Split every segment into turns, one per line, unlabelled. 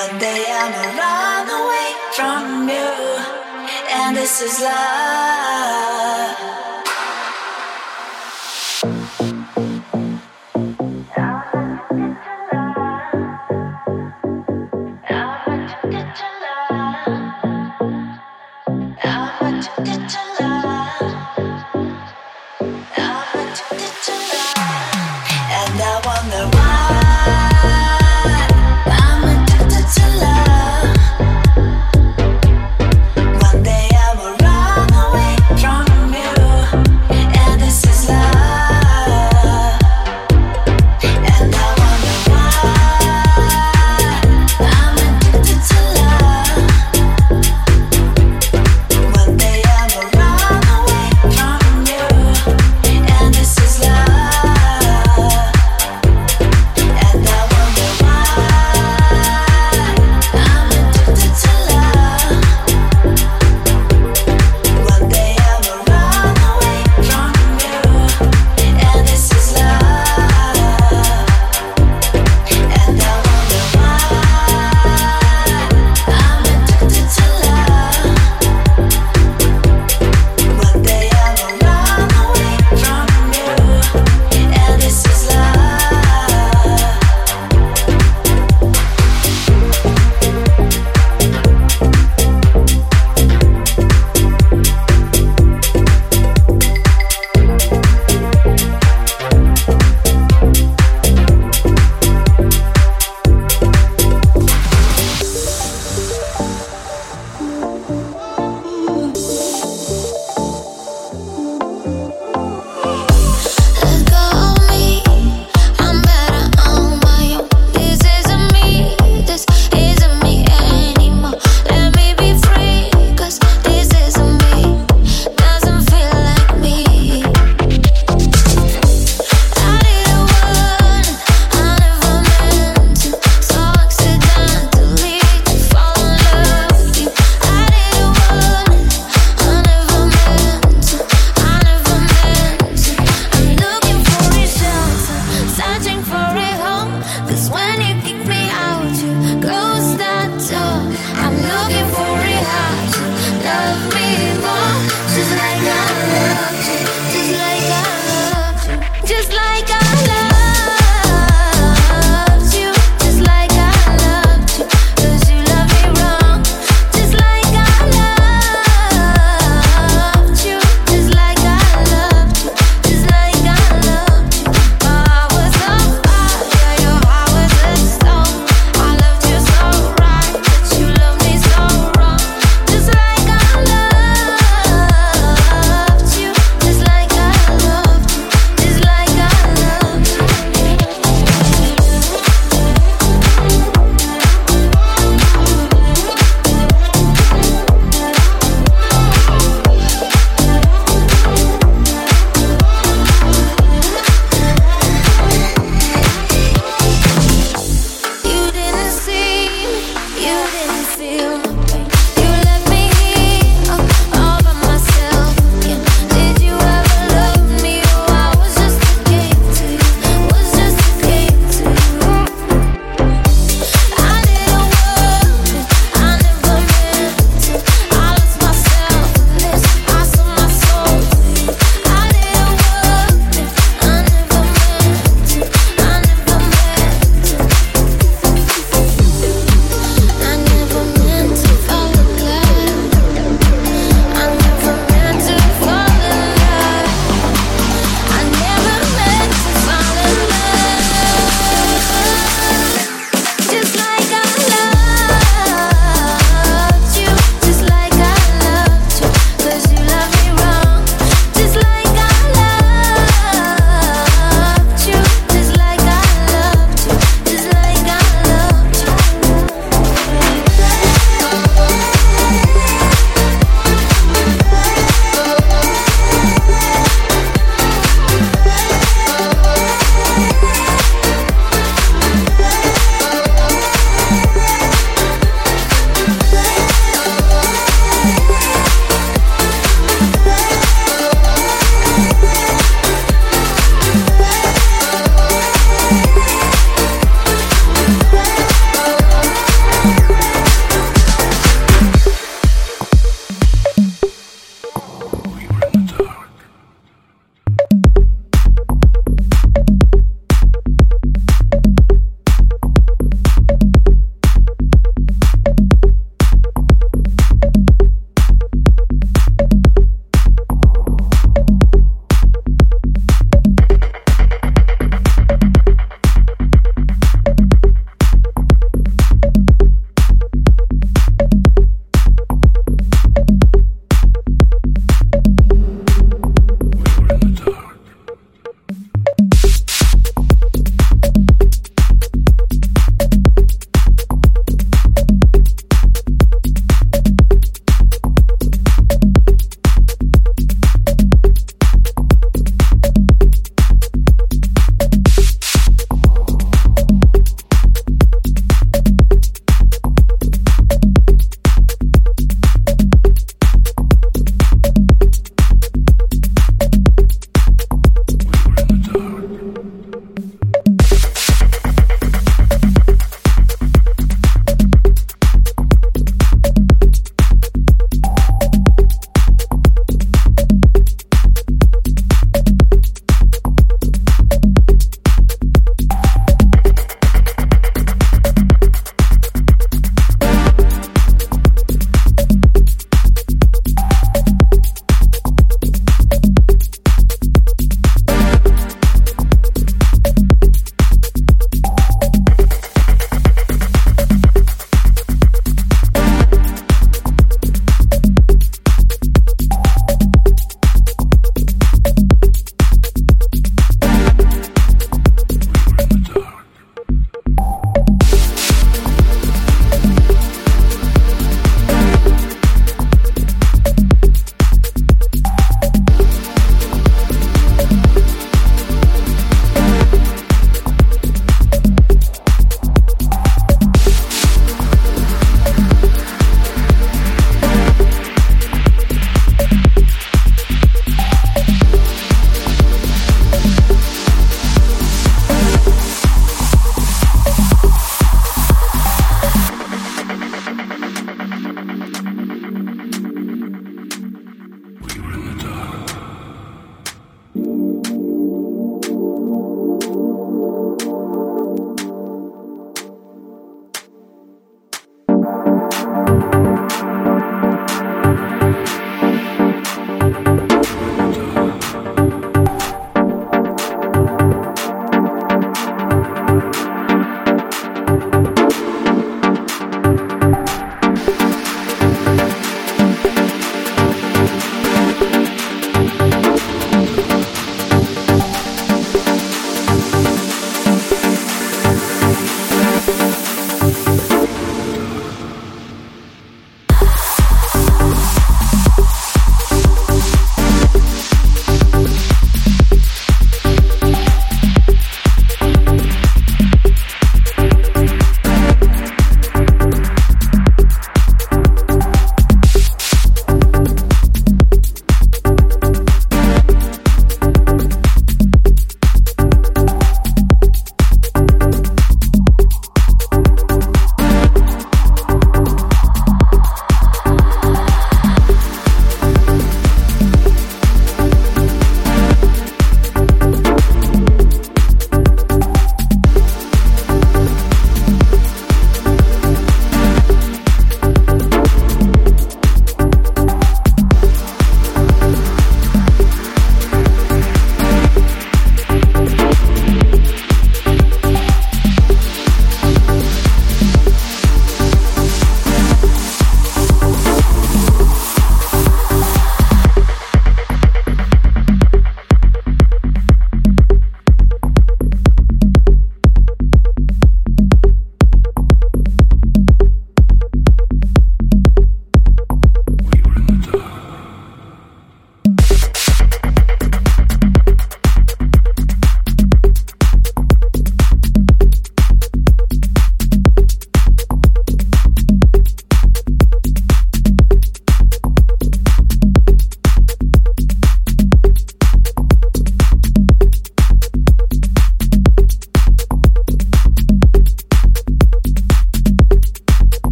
one day I'ma run away from you, and this is
love.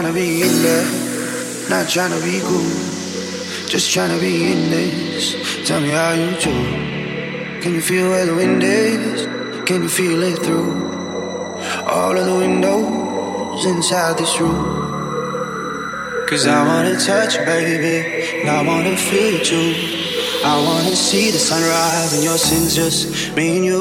Trying to be in there, not trying to be cool. Just trying to be in this. Tell me how you do. Can you feel where the wind is? Can you feel it through all of the windows inside this room? Cause I wanna touch you, baby, and I wanna feel you. I wanna see the sunrise and your sins just me and you